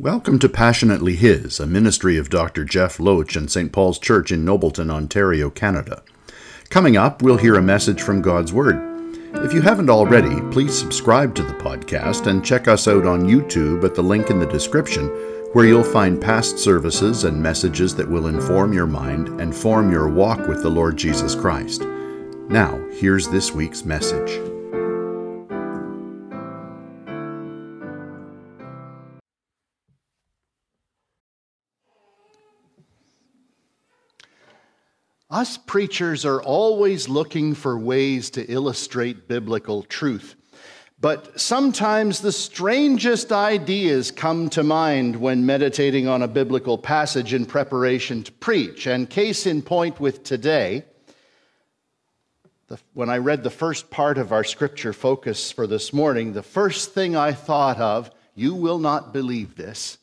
Welcome to Passionately His, a ministry of Dr. Jeff Loach and St. Paul's Church in Nobleton, Ontario, Canada. Coming up, we'll hear a message from God's Word. If you haven't already, please subscribe to the podcast and check us out on YouTube at the link in the description, where you'll find past services and messages that will inform your mind and form your walk with the Lord Jesus Christ. Now, here's this week's message. Us preachers are always looking for ways to illustrate biblical truth. But sometimes the strangest ideas come to mind when meditating on a biblical passage in preparation to preach. And case in point with today, the, when I read the first part of our scripture focus for this morning, the first thing I thought of, you will not believe this,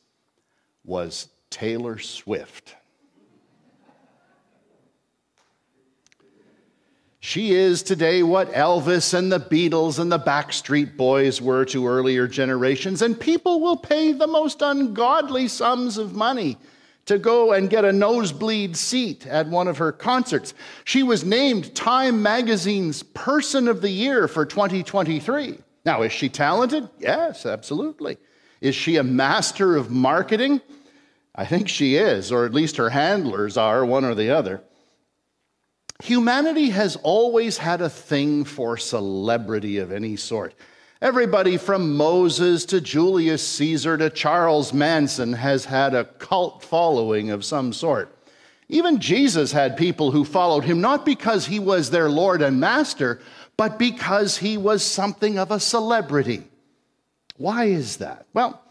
was Taylor Swift. She is today what Elvis and the Beatles and the Backstreet Boys were to earlier generations, and people will pay the most ungodly sums of money to go and get a nosebleed seat at one of her concerts. She was named Time Magazine's Person of the Year for 2023. Now, is she talented? Yes, absolutely. Is she a master of marketing? I think she is, or at least her handlers are, one or the other. Humanity has always had a thing for celebrity of any sort. Everybody from Moses to Julius Caesar to Charles Manson has had a cult following of some sort. Even Jesus had people who followed him not because he was their Lord and Master, but because he was something of a celebrity. Why is that? Well,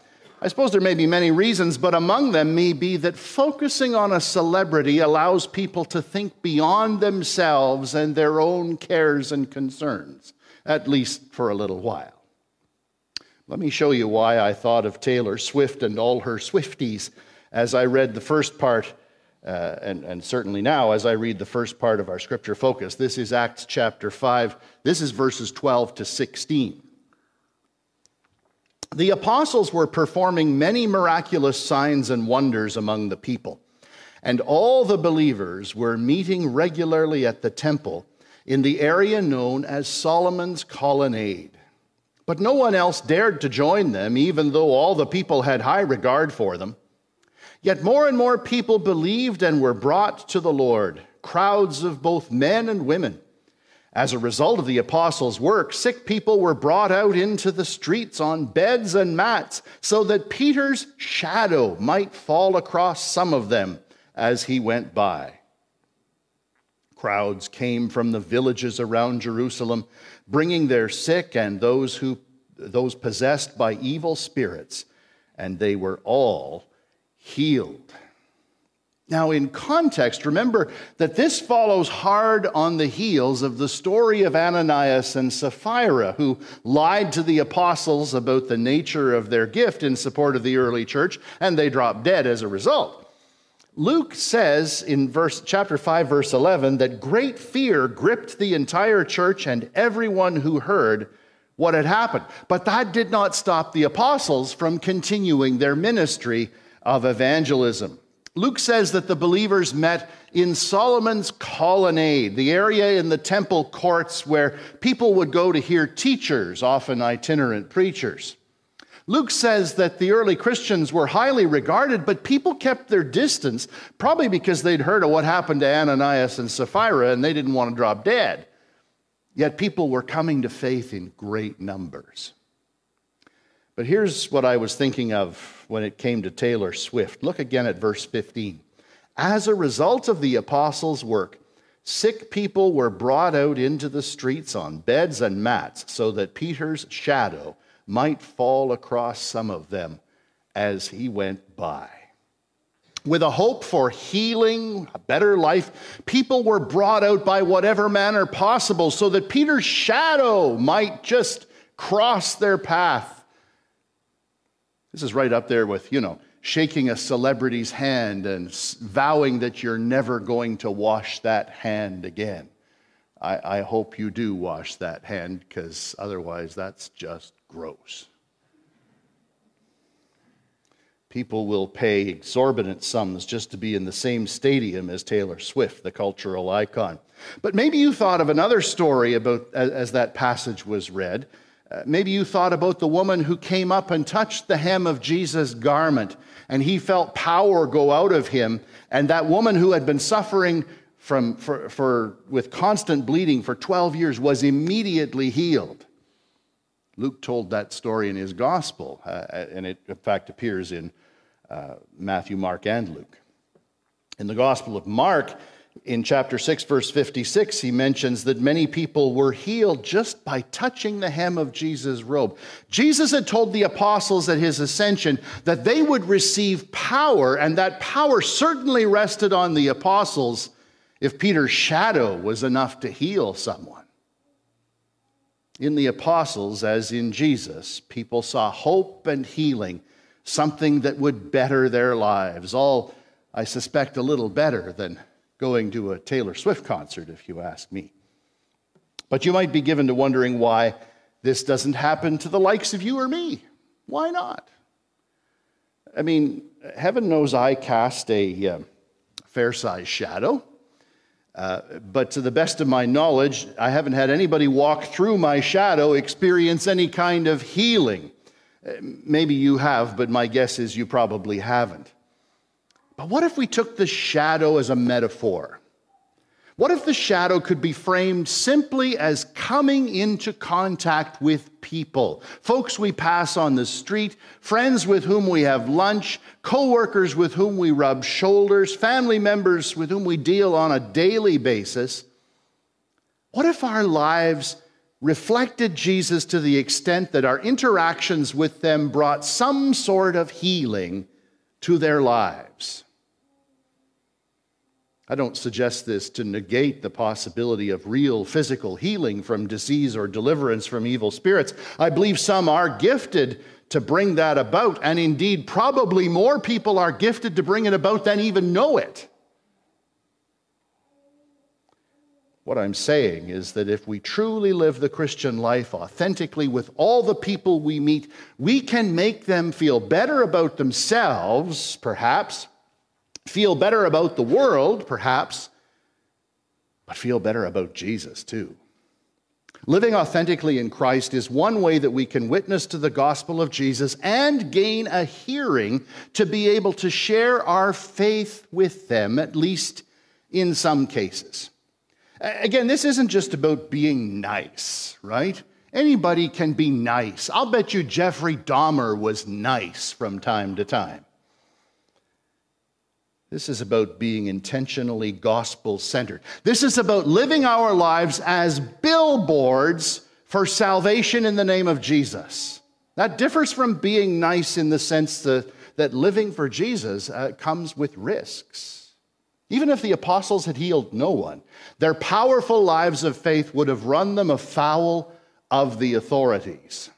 I suppose there may be many reasons, but among them may be that focusing on a celebrity allows people to think beyond themselves and their own cares and concerns, at least for a little while. Let me show you why I thought of Taylor Swift and all her Swifties as I read the first part, uh, and, and certainly now as I read the first part of our scripture focus. This is Acts chapter 5. This is verses 12 to 16. The apostles were performing many miraculous signs and wonders among the people, and all the believers were meeting regularly at the temple in the area known as Solomon's Colonnade. But no one else dared to join them, even though all the people had high regard for them. Yet more and more people believed and were brought to the Lord, crowds of both men and women. As a result of the apostles' work, sick people were brought out into the streets on beds and mats so that Peter's shadow might fall across some of them as he went by. Crowds came from the villages around Jerusalem, bringing their sick and those who those possessed by evil spirits, and they were all healed. Now, in context, remember that this follows hard on the heels of the story of Ananias and Sapphira, who lied to the apostles about the nature of their gift in support of the early church, and they dropped dead as a result. Luke says in verse, chapter 5, verse 11, that great fear gripped the entire church and everyone who heard what had happened. But that did not stop the apostles from continuing their ministry of evangelism. Luke says that the believers met in Solomon's colonnade, the area in the temple courts where people would go to hear teachers, often itinerant preachers. Luke says that the early Christians were highly regarded, but people kept their distance, probably because they'd heard of what happened to Ananias and Sapphira and they didn't want to drop dead. Yet people were coming to faith in great numbers. But here's what I was thinking of when it came to Taylor Swift. Look again at verse 15. As a result of the apostles' work, sick people were brought out into the streets on beds and mats so that Peter's shadow might fall across some of them as he went by. With a hope for healing, a better life, people were brought out by whatever manner possible so that Peter's shadow might just cross their path this is right up there with, you know, shaking a celebrity's hand and vowing that you're never going to wash that hand again. I, I hope you do wash that hand because otherwise that's just gross. People will pay exorbitant sums just to be in the same stadium as Taylor Swift, the cultural icon. But maybe you thought of another story about as that passage was read. Uh, maybe you thought about the woman who came up and touched the hem of Jesus' garment, and he felt power go out of him. And that woman who had been suffering from, for, for, with constant bleeding for 12 years was immediately healed. Luke told that story in his gospel, uh, and it, in fact, appears in uh, Matthew, Mark, and Luke. In the Gospel of Mark, in chapter 6, verse 56, he mentions that many people were healed just by touching the hem of Jesus' robe. Jesus had told the apostles at his ascension that they would receive power, and that power certainly rested on the apostles if Peter's shadow was enough to heal someone. In the apostles, as in Jesus, people saw hope and healing, something that would better their lives, all, I suspect, a little better than going to a Taylor Swift concert, if you ask me. But you might be given to wondering why this doesn't happen to the likes of you or me. Why not? I mean, heaven knows I cast a uh, fair sized shadow. Uh, but to the best of my knowledge, I haven't had anybody walk through my shadow experience any kind of healing. Uh, maybe you have, but my guess is you probably haven't. But what if we took the shadow as a metaphor? What if the shadow could be framed simply as coming into contact with people? Folks we pass on the street, friends with whom we have lunch, coworkers with whom we rub shoulders, family members with whom we deal on a daily basis. What if our lives reflected Jesus to the extent that our interactions with them brought some sort of healing to their lives? I don't suggest this to negate the possibility of real physical healing from disease or deliverance from evil spirits. I believe some are gifted to bring that about, and indeed, probably more people are gifted to bring it about than even know it. What I'm saying is that if we truly live the Christian life authentically with all the people we meet, we can make them feel better about themselves, perhaps, feel better about the world, perhaps, but feel better about Jesus too. Living authentically in Christ is one way that we can witness to the gospel of Jesus and gain a hearing to be able to share our faith with them, at least in some cases. Again, this isn't just about being nice, right? Anybody can be nice. I'll bet you Jeffrey Dahmer was nice from time to time. This is about being intentionally gospel centered. This is about living our lives as billboards for salvation in the name of Jesus. That differs from being nice in the sense that, that living for Jesus uh, comes with risks. Even if the apostles had healed no one, their powerful lives of faith would have run them afoul of the authorities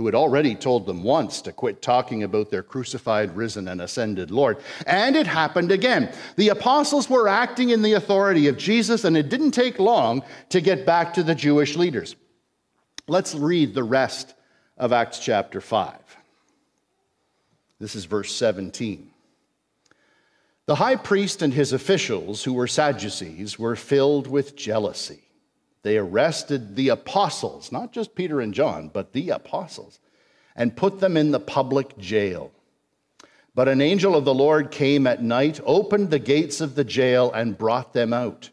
who had already told them once to quit talking about their crucified, risen, and ascended Lord. And it happened again. The apostles were acting in the authority of Jesus, and it didn't take long to get back to the Jewish leaders. Let's read the rest of Acts chapter 5. This is verse 17. The high priest and his officials, who were Sadducees, were filled with jealousy they arrested the apostles, not just Peter and John, but the apostles, and put them in the public jail. But an angel of the Lord came at night, opened the gates of the jail, and brought them out.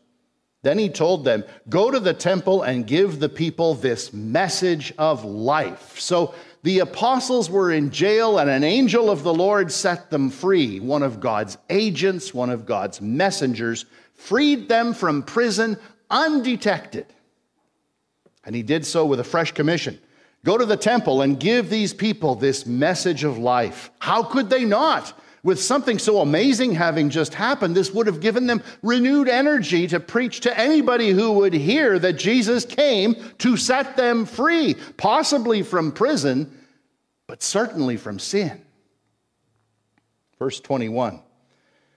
Then he told them, Go to the temple and give the people this message of life. So the apostles were in jail, and an angel of the Lord set them free. One of God's agents, one of God's messengers, freed them from prison undetected. And he did so with a fresh commission go to the temple and give these people this message of life. How could they not? With something so amazing having just happened, this would have given them renewed energy to preach to anybody who would hear that Jesus came to set them free, possibly from prison, but certainly from sin. Verse 21.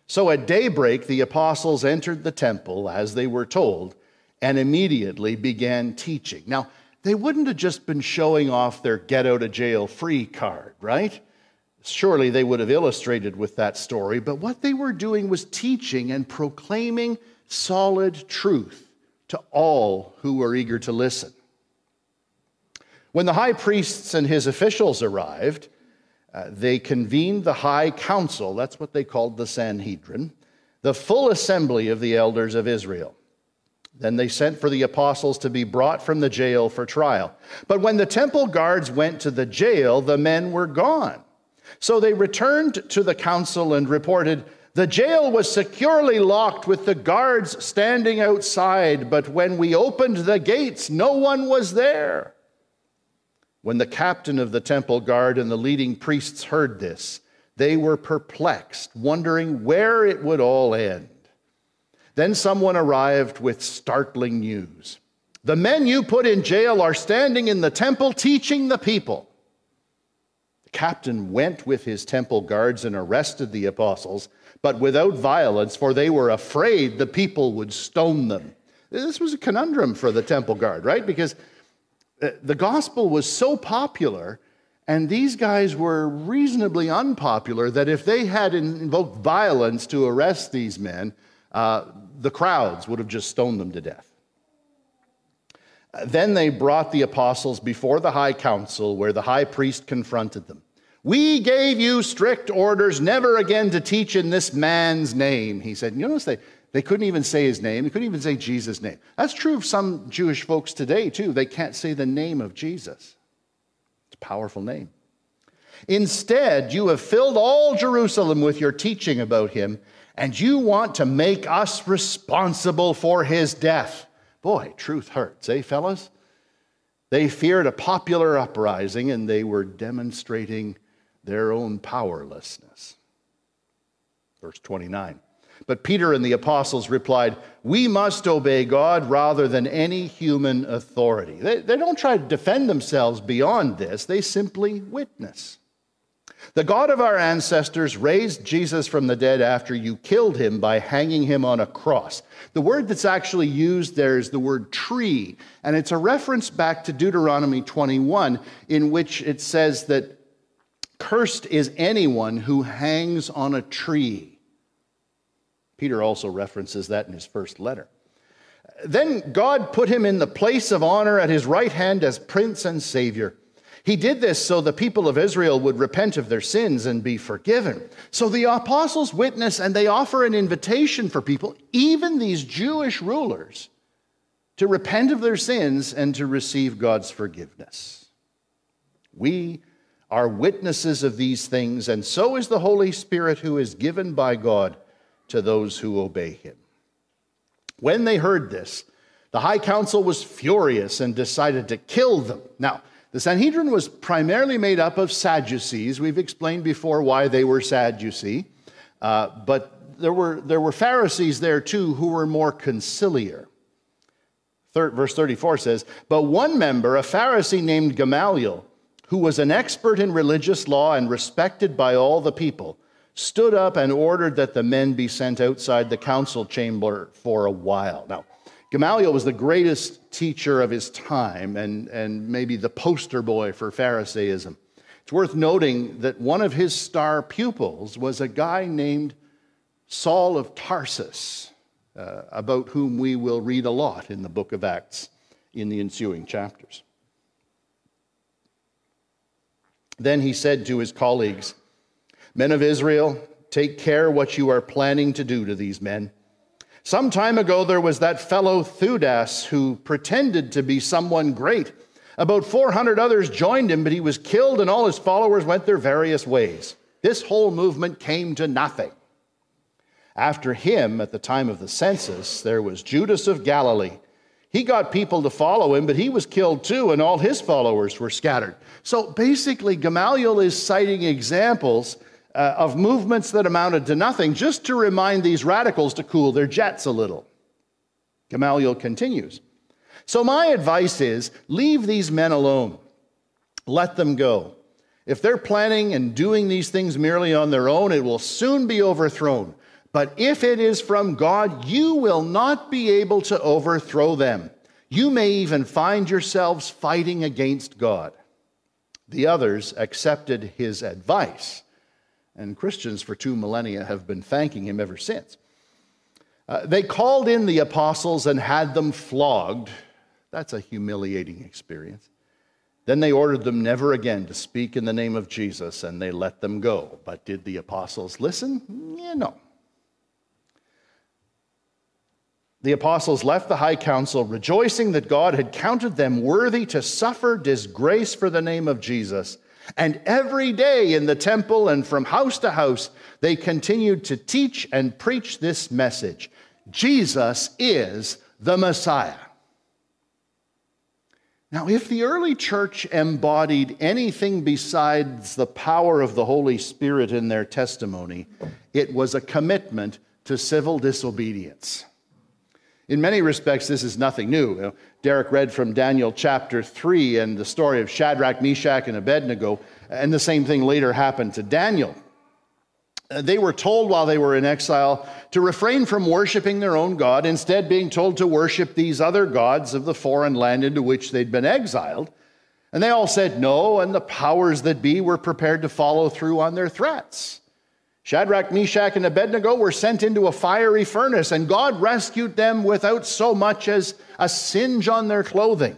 So at daybreak, the apostles entered the temple as they were told and immediately began teaching. Now, they wouldn't have just been showing off their get out of jail free card, right? Surely they would have illustrated with that story, but what they were doing was teaching and proclaiming solid truth to all who were eager to listen. When the high priests and his officials arrived, uh, they convened the high council, that's what they called the Sanhedrin, the full assembly of the elders of Israel. Then they sent for the apostles to be brought from the jail for trial. But when the temple guards went to the jail, the men were gone. So they returned to the council and reported, The jail was securely locked with the guards standing outside, but when we opened the gates, no one was there. When the captain of the temple guard and the leading priests heard this, they were perplexed, wondering where it would all end. Then someone arrived with startling news. The men you put in jail are standing in the temple teaching the people. The captain went with his temple guards and arrested the apostles, but without violence, for they were afraid the people would stone them. This was a conundrum for the temple guard, right? Because uh, the gospel was so popular and these guys were reasonably unpopular that if they had invoked violence to arrest these men, uh, the crowds would have just stoned them to death. Then they brought the apostles before the high council, where the high priest confronted them. We gave you strict orders never again to teach in this man's name, he said. You notice they, they couldn't even say his name, they couldn't even say Jesus' name. That's true of some Jewish folks today, too. They can't say the name of Jesus. It's a powerful name. Instead, you have filled all Jerusalem with your teaching about him and you want to make us responsible for his death. Boy, truth hurts, eh, fellas? They feared a popular uprising and they were demonstrating their own powerlessness. Verse 29. But Peter and the apostles replied, We must obey God rather than any human authority. They, they don't try to defend themselves beyond this, they simply witness. The God of our ancestors raised Jesus from the dead after you killed him by hanging him on a cross. The word that's actually used there is the word tree, and it's a reference back to Deuteronomy 21, in which it says that cursed is anyone who hangs on a tree. Peter also references that in his first letter. Then God put him in the place of honor at his right hand as prince and savior. He did this so the people of Israel would repent of their sins and be forgiven. So the apostles witness and they offer an invitation for people, even these Jewish rulers, to repent of their sins and to receive God's forgiveness. We are witnesses of these things, and so is the Holy Spirit who is given by God to those who obey him. When they heard this, the high council was furious and decided to kill them. Now, the Sanhedrin was primarily made up of Sadducees. We've explained before why they were sad, you see. Uh, but there were, there were Pharisees there too who were more conciliar. Third, verse 34 says, But one member, a Pharisee named Gamaliel, who was an expert in religious law and respected by all the people, stood up and ordered that the men be sent outside the council chamber for a while. Now, Gamaliel was the greatest teacher of his time and, and maybe the poster boy for Pharisaism. It's worth noting that one of his star pupils was a guy named Saul of Tarsus, uh, about whom we will read a lot in the book of Acts in the ensuing chapters. Then he said to his colleagues, Men of Israel, take care what you are planning to do to these men. Some time ago, there was that fellow Theudas who pretended to be someone great. About 400 others joined him, but he was killed, and all his followers went their various ways. This whole movement came to nothing. After him, at the time of the census, there was Judas of Galilee. He got people to follow him, but he was killed too, and all his followers were scattered. So basically, Gamaliel is citing examples uh, of movements that amounted to nothing just to remind these radicals to cool their jets a little. Gamaliel continues. So, my advice is leave these men alone, let them go. If they're planning and doing these things merely on their own, it will soon be overthrown. But if it is from God, you will not be able to overthrow them. You may even find yourselves fighting against God. The others accepted his advice and Christians for two millennia have been thanking him ever since. Uh, they called in the apostles and had them flogged. That's a humiliating experience. Then they ordered them never again to speak in the name of Jesus, and they let them go. But did the apostles listen? Yeah, no. The apostles left the high council, rejoicing that God had counted them worthy to suffer disgrace for the name of Jesus. And every day in the temple and from house to house, they continued to teach and preach this message Jesus is the Messiah. Now, if the early church embodied anything besides the power of the Holy Spirit in their testimony, it was a commitment to civil disobedience. In many respects, this is nothing new. Derek read from Daniel chapter 3 and the story of Shadrach, Meshach, and Abednego, and the same thing later happened to Daniel. Uh, they were told while they were in exile to refrain from worshiping their own God, instead, being told to worship these other gods of the foreign land into which they'd been exiled. And they all said no, and the powers that be were prepared to follow through on their threats. Shadrach, Meshach, and Abednego were sent into a fiery furnace, and God rescued them without so much as a singe on their clothing.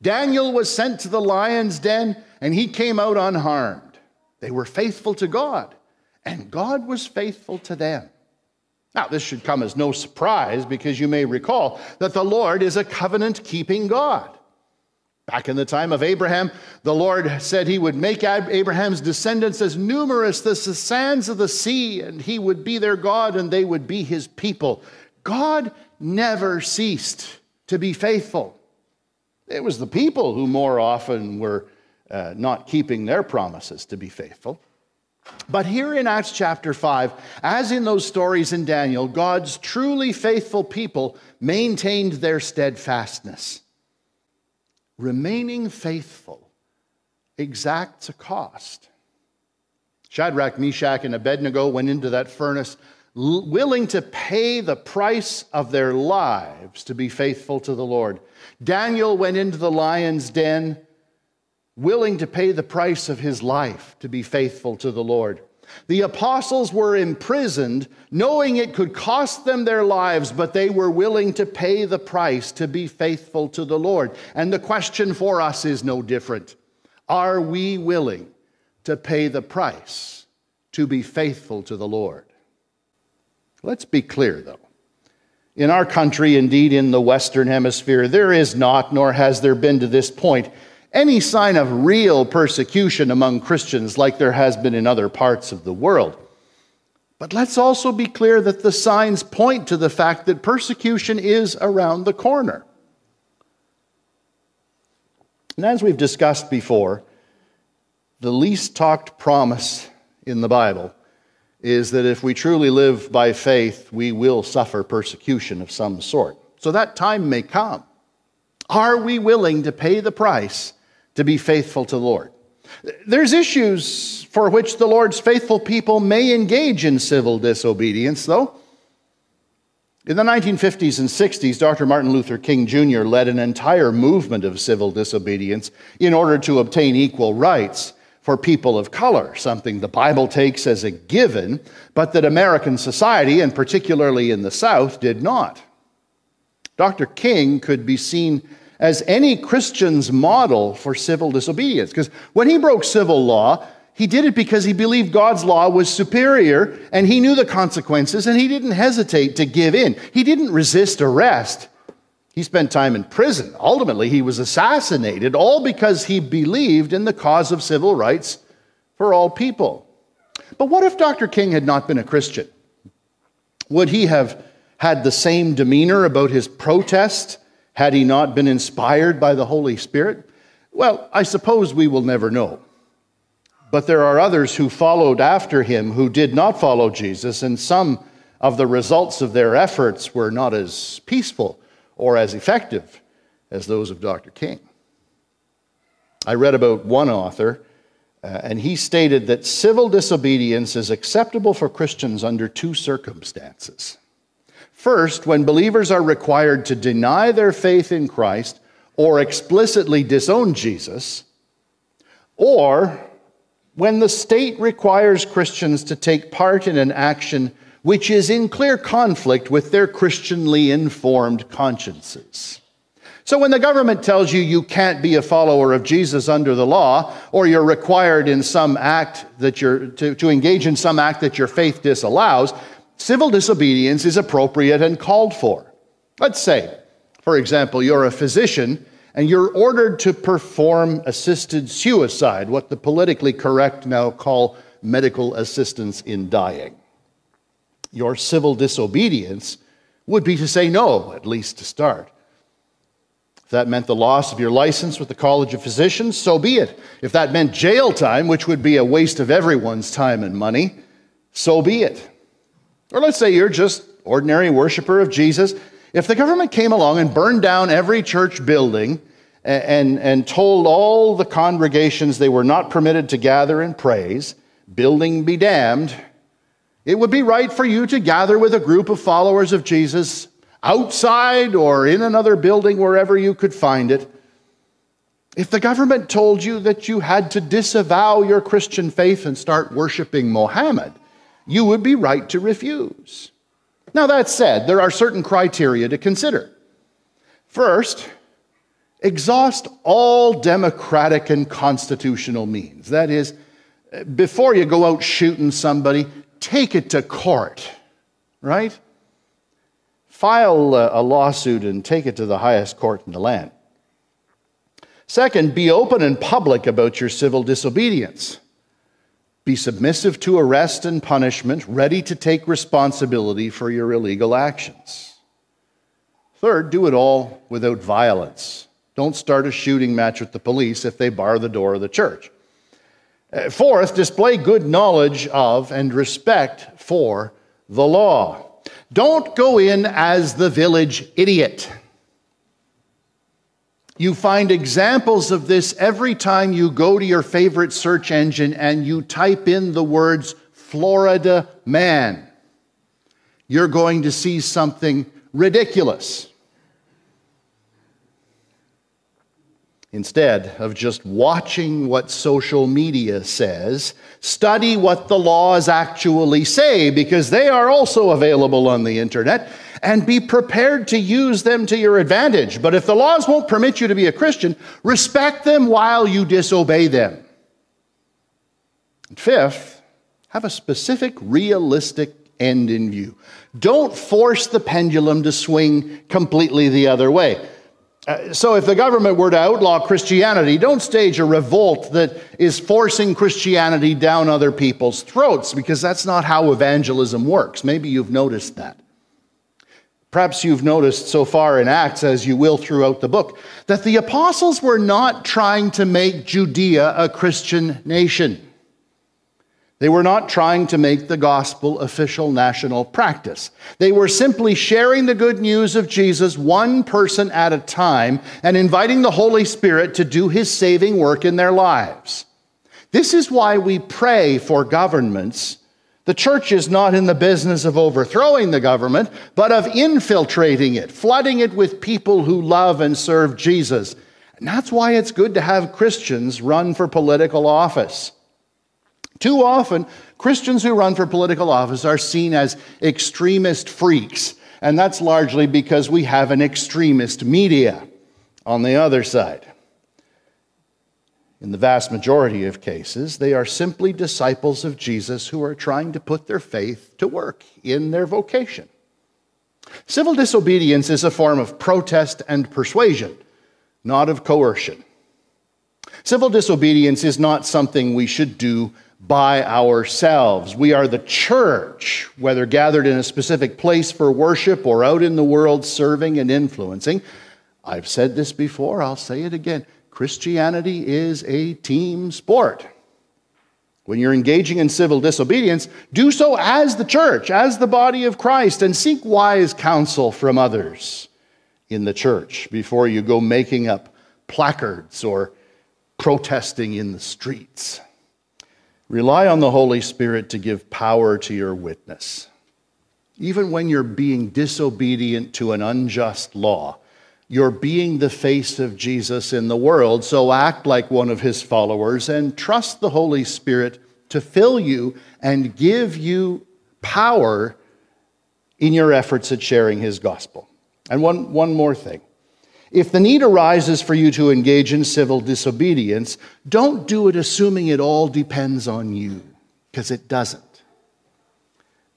Daniel was sent to the lion's den, and he came out unharmed. They were faithful to God and God was faithful to them. Now, this should come as no surprise because you may recall that the Lord is a covenant keeping God. Back in the time of Abraham, the Lord said he would make Abraham's descendants as numerous as the sands of the sea, and he would be their God and they would be his people. God never ceased to be faithful. It was the people who more often were uh, not keeping their promises to be faithful. But here in Acts chapter 5, as in those stories in Daniel, God's truly faithful people maintained their steadfastness. Remaining faithful exacts a cost. Shadrach, Meshach, and Abednego went into that furnace willing to pay the price of their lives to be faithful to the Lord. Daniel went into the lion's den willing to pay the price of his life to be faithful to the Lord. The apostles were imprisoned, knowing it could cost them their lives, but they were willing to pay the price to be faithful to the Lord. And the question for us is no different. Are we willing to pay the price to be faithful to the Lord? Let's be clear, though. In our country, indeed in the Western Hemisphere, there is not, nor has there been to this point, any sign of real persecution among Christians like there has been in other parts of the world. But let's also be clear that the signs point to the fact that persecution is around the corner. And as we've discussed before, the least talked promise in the Bible is that if we truly live by faith, we will suffer persecution of some sort. So that time may come. Are we willing to pay the price to be faithful to the Lord. There's issues for which the Lord's faithful people may engage in civil disobedience, though. In the 1950s and 60s, Dr. Martin Luther King Jr. led an entire movement of civil disobedience in order to obtain equal rights for people of color, something the Bible takes as a given, but that American society, and particularly in the South, did not. Dr. King could be seen as any Christian's model for civil disobedience. Because when he broke civil law, he did it because he believed God's law was superior and he knew the consequences and he didn't hesitate to give in. He didn't resist arrest. He spent time in prison. Ultimately, he was assassinated, all because he believed in the cause of civil rights for all people. But what if Dr. King had not been a Christian? Would he have had the same demeanor about his protest had he not been inspired by the Holy Spirit? Well, I suppose we will never know. But there are others who followed after him who did not follow Jesus, and some of the results of their efforts were not as peaceful or as effective as those of Dr. King. I read about one author, uh, and he stated that civil disobedience is acceptable for Christians under two circumstances. First, when believers are required to deny their faith in Christ or explicitly disown Jesus, or when the state requires Christians to take part in an action which is in clear conflict with their Christianly informed consciences. So when the government tells you you can't be a follower of Jesus under the law, or you're required in some act that you're to, to engage in some act that your faith disallows, civil disobedience is appropriate and called for. Let's say, for example, you're a physician and you're ordered to perform assisted suicide, what the politically correct now call medical assistance in dying. Your civil disobedience would be to say no, at least to start. If that meant the loss of your license with the College of Physicians, so be it. If that meant jail time, which would be a waste of everyone's time and money, so be it. Or let's say you're just ordinary worshiper of Jesus. If the government came along and burned down every church building and, and, and told all the congregations they were not permitted to gather and praise, building be damned, it would be right for you to gather with a group of followers of Jesus outside or in another building, wherever you could find it. If the government told you that you had to disavow your Christian faith and start worshiping Mohammed, you would be right to refuse. Now, that said, there are certain criteria to consider. First, exhaust all democratic and constitutional means. That is, before you go out shooting somebody, take it to court, right? File a lawsuit and take it to the highest court in the land. Second, be open and public about your civil disobedience. Be submissive to arrest and punishment, ready to take responsibility for your illegal actions. Third, do it all without violence. Don't start a shooting match with the police if they bar the door of the church. Uh, fourth, display good knowledge of and respect for the law. Don't go in as the village idiot. You find examples of this every time you go to your favorite search engine and you type in the words Florida man. You're going to see something ridiculous. Instead of just watching what social media says, study what the laws actually say because they are also available on the internet and be prepared to use them to your advantage. But if the laws won't permit you to be a Christian, respect them while you disobey them. And fifth, have a specific, realistic end in view. Don't force the pendulum to swing completely the other way. Uh, so, if the government were to outlaw Christianity, don't stage a revolt that is forcing Christianity down other people's throats, because that's not how evangelism works. Maybe you've noticed that. Perhaps you've noticed so far in Acts, as you will throughout the book, that the apostles were not trying to make Judea a Christian nation. They were not trying to make the gospel official national practice. They were simply sharing the good news of Jesus one person at a time and inviting the Holy Spirit to do his saving work in their lives. This is why we pray for governments. The church is not in the business of overthrowing the government, but of infiltrating it, flooding it with people who love and serve Jesus. And that's why it's good to have Christians run for political office. Too often, Christians who run for political office are seen as extremist freaks, and that's largely because we have an extremist media on the other side. In the vast majority of cases, they are simply disciples of Jesus who are trying to put their faith to work in their vocation. Civil disobedience is a form of protest and persuasion, not of coercion. Civil disobedience is not something we should do by ourselves. We are the church, whether gathered in a specific place for worship or out in the world serving and influencing. I've said this before, I'll say it again. Christianity is a team sport. When you're engaging in civil disobedience, do so as the church, as the body of Christ, and seek wise counsel from others in the church before you go making up placards or protesting in the streets. Rely on the Holy Spirit to give power to your witness. Even when you're being disobedient to an unjust law, You're being the face of Jesus in the world, so act like one of his followers and trust the Holy Spirit to fill you and give you power in your efforts at sharing his gospel. And one, one more thing. If the need arises for you to engage in civil disobedience, don't do it assuming it all depends on you, because it doesn't.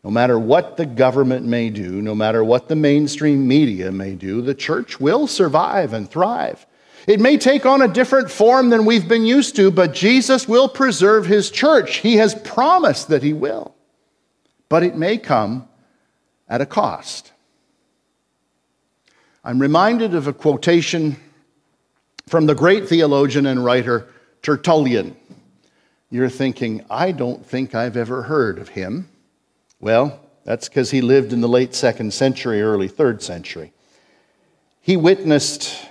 No matter what the government may do, no matter what the mainstream media may do, the church will survive and thrive. It may take on a different form than we've been used to, but Jesus will preserve his church. He has promised that he will. But it may come at a cost. I'm reminded of a quotation from the great theologian and writer Tertullian. You're thinking, I don't think I've ever heard of him. Well, that's because he lived in the late second century, early third century. He witnessed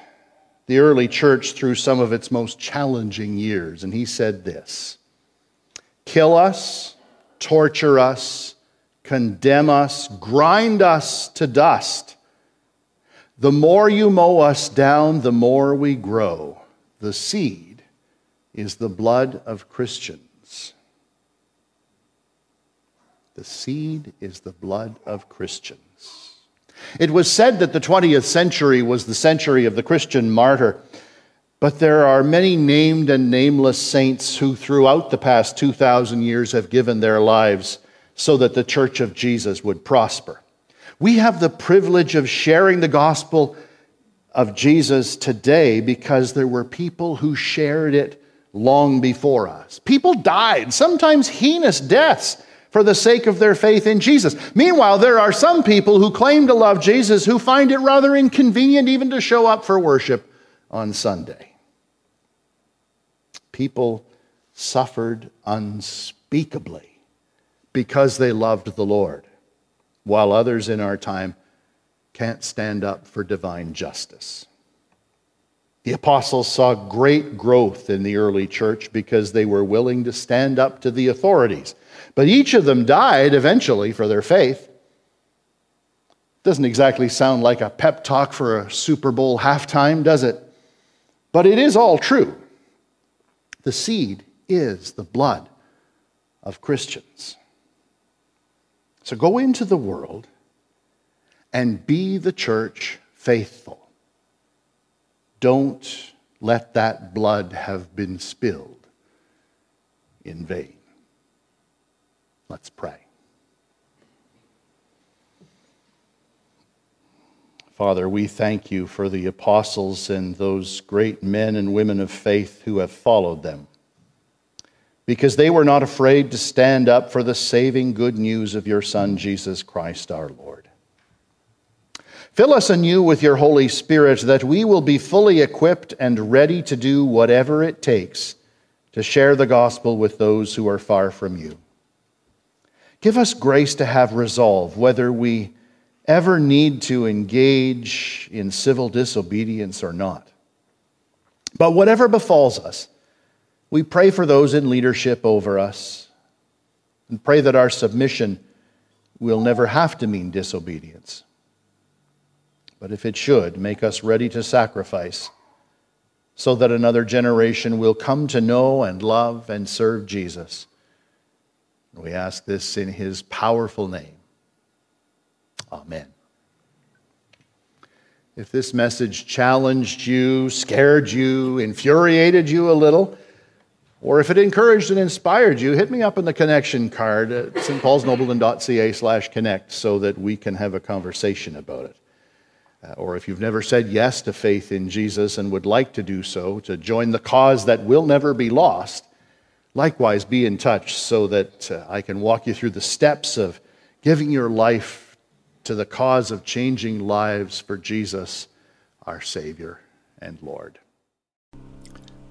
the early church through some of its most challenging years, and he said this Kill us, torture us, condemn us, grind us to dust the more you mow us down, the more we grow. The seed is the blood of Christians. The seed is the blood of Christians. It was said that the 20th century was the century of the Christian martyr, but there are many named and nameless saints who, throughout the past 2,000 years, have given their lives so that the church of Jesus would prosper. We have the privilege of sharing the gospel of Jesus today because there were people who shared it long before us. People died, sometimes heinous deaths, for the sake of their faith in Jesus. Meanwhile, there are some people who claim to love Jesus who find it rather inconvenient even to show up for worship on Sunday. People suffered unspeakably because they loved the Lord while others in our time can't stand up for divine justice. The apostles saw great growth in the early church because they were willing to stand up to the authorities. But each of them died eventually for their faith. Doesn't exactly sound like a pep talk for a Super Bowl halftime, does it? But it is all true. The seed is the blood of Christians. So go into the world and be the church faithful. Don't let that blood have been spilled in vain. Let's pray. Father, we thank you for the apostles and those great men and women of faith who have followed them because they were not afraid to stand up for the saving good news of your Son, Jesus Christ our Lord. Fill us anew with your Holy Spirit that we will be fully equipped and ready to do whatever it takes to share the gospel with those who are far from you. Give us grace to have resolve whether we ever need to engage in civil disobedience or not. But whatever befalls us, we pray for those in leadership over us and pray that our submission will never have to mean disobedience. But if it should, make us ready to sacrifice so that another generation will come to know and love and serve Jesus. We ask this in his powerful name. Amen. If this message challenged you, scared you, infuriated you a little, or if it encouraged and inspired you, hit me up in the connection card at stpaulsnobleton.ca slash connect so that we can have a conversation about it. Uh, or if you've never said yes to faith in Jesus and would like to do so, to join the cause that will never be lost, likewise be in touch so that uh, I can walk you through the steps of giving your life to the cause of changing lives for Jesus, our Savior and Lord.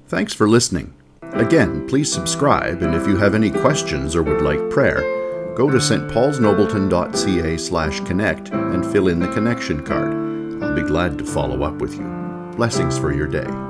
Thanks for listening. Again, please subscribe, and if you have any questions or would like prayer, go to stpaulsnobleton.ca slash connect and fill in the connection card. I'll be glad to follow up with you. Blessings for your day.